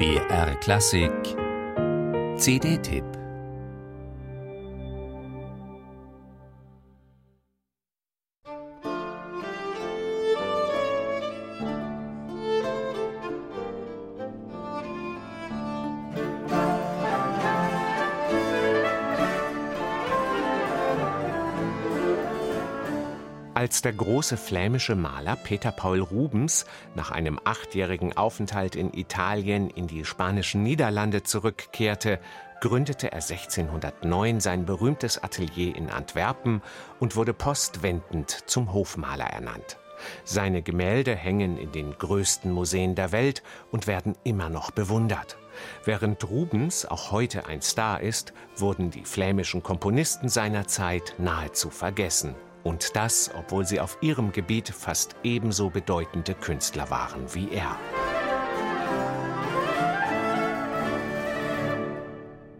BR Klassik. CD-Tipp Als der große flämische Maler Peter Paul Rubens nach einem achtjährigen Aufenthalt in Italien in die spanischen Niederlande zurückkehrte, gründete er 1609 sein berühmtes Atelier in Antwerpen und wurde postwendend zum Hofmaler ernannt. Seine Gemälde hängen in den größten Museen der Welt und werden immer noch bewundert. Während Rubens auch heute ein Star ist, wurden die flämischen Komponisten seiner Zeit nahezu vergessen. Und das, obwohl sie auf ihrem Gebiet fast ebenso bedeutende Künstler waren wie er.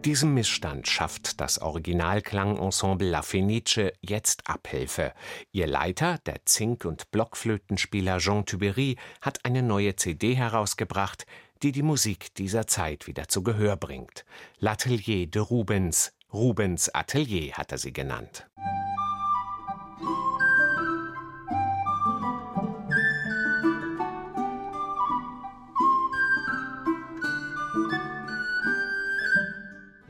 Diesem Missstand schafft das Originalklangensemble La Fenice jetzt Abhilfe. Ihr Leiter, der Zink- und Blockflötenspieler Jean Tubery, hat eine neue CD herausgebracht, die die Musik dieser Zeit wieder zu Gehör bringt. L'Atelier de Rubens, Rubens Atelier hat er sie genannt.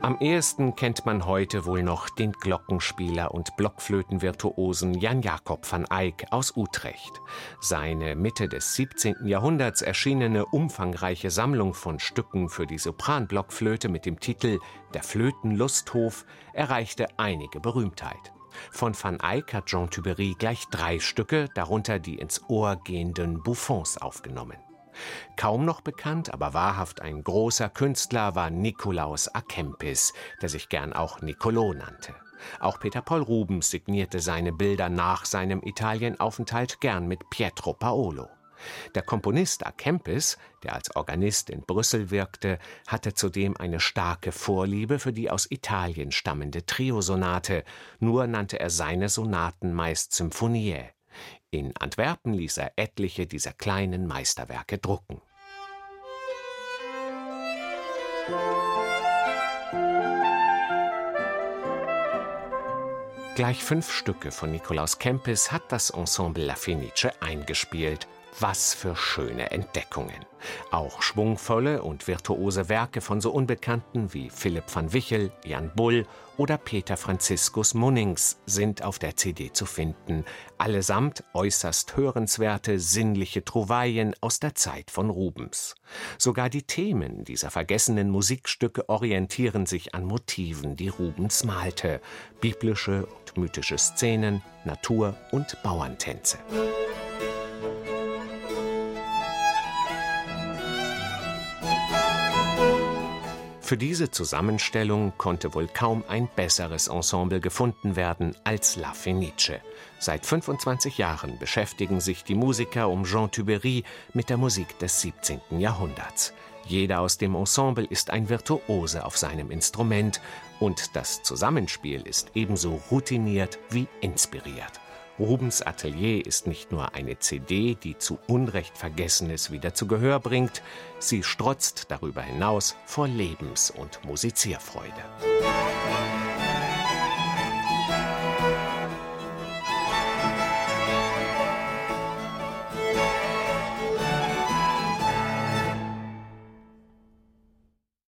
Am ehesten kennt man heute wohl noch den Glockenspieler und Blockflötenvirtuosen Jan Jakob van Eyck aus Utrecht. Seine Mitte des 17. Jahrhunderts erschienene umfangreiche Sammlung von Stücken für die Sopranblockflöte mit dem Titel Der Flötenlusthof erreichte einige Berühmtheit. Von van Eyck hat Jean Tubery gleich drei Stücke, darunter die ins Ohr gehenden Buffons aufgenommen. Kaum noch bekannt, aber wahrhaft ein großer Künstler war Nikolaus a Kempis, der sich gern auch Niccolò nannte. Auch Peter Paul Rubens signierte seine Bilder nach seinem Italienaufenthalt gern mit Pietro Paolo. Der Komponist A Kempis, der als Organist in Brüssel wirkte, hatte zudem eine starke Vorliebe für die aus Italien stammende Triosonate, nur nannte er seine Sonaten meist Symphonie. In Antwerpen ließ er etliche dieser kleinen Meisterwerke drucken. Gleich fünf Stücke von Nikolaus Kempis hat das Ensemble La Fenice eingespielt. Was für schöne Entdeckungen. Auch schwungvolle und virtuose Werke von so Unbekannten wie Philipp van Wichel, Jan Bull oder Peter Franziskus Munnings sind auf der CD zu finden, allesamt äußerst hörenswerte sinnliche Trouvaillen aus der Zeit von Rubens. Sogar die Themen dieser vergessenen Musikstücke orientieren sich an Motiven, die Rubens malte, biblische und mythische Szenen, Natur und Bauerntänze. Für diese Zusammenstellung konnte wohl kaum ein besseres Ensemble gefunden werden als La Fenice. Seit 25 Jahren beschäftigen sich die Musiker um Jean Tubery mit der Musik des 17. Jahrhunderts. Jeder aus dem Ensemble ist ein Virtuose auf seinem Instrument und das Zusammenspiel ist ebenso routiniert wie inspiriert. Rubens Atelier ist nicht nur eine CD, die zu Unrecht Vergessenes wieder zu Gehör bringt, sie strotzt darüber hinaus vor Lebens- und Musizierfreude.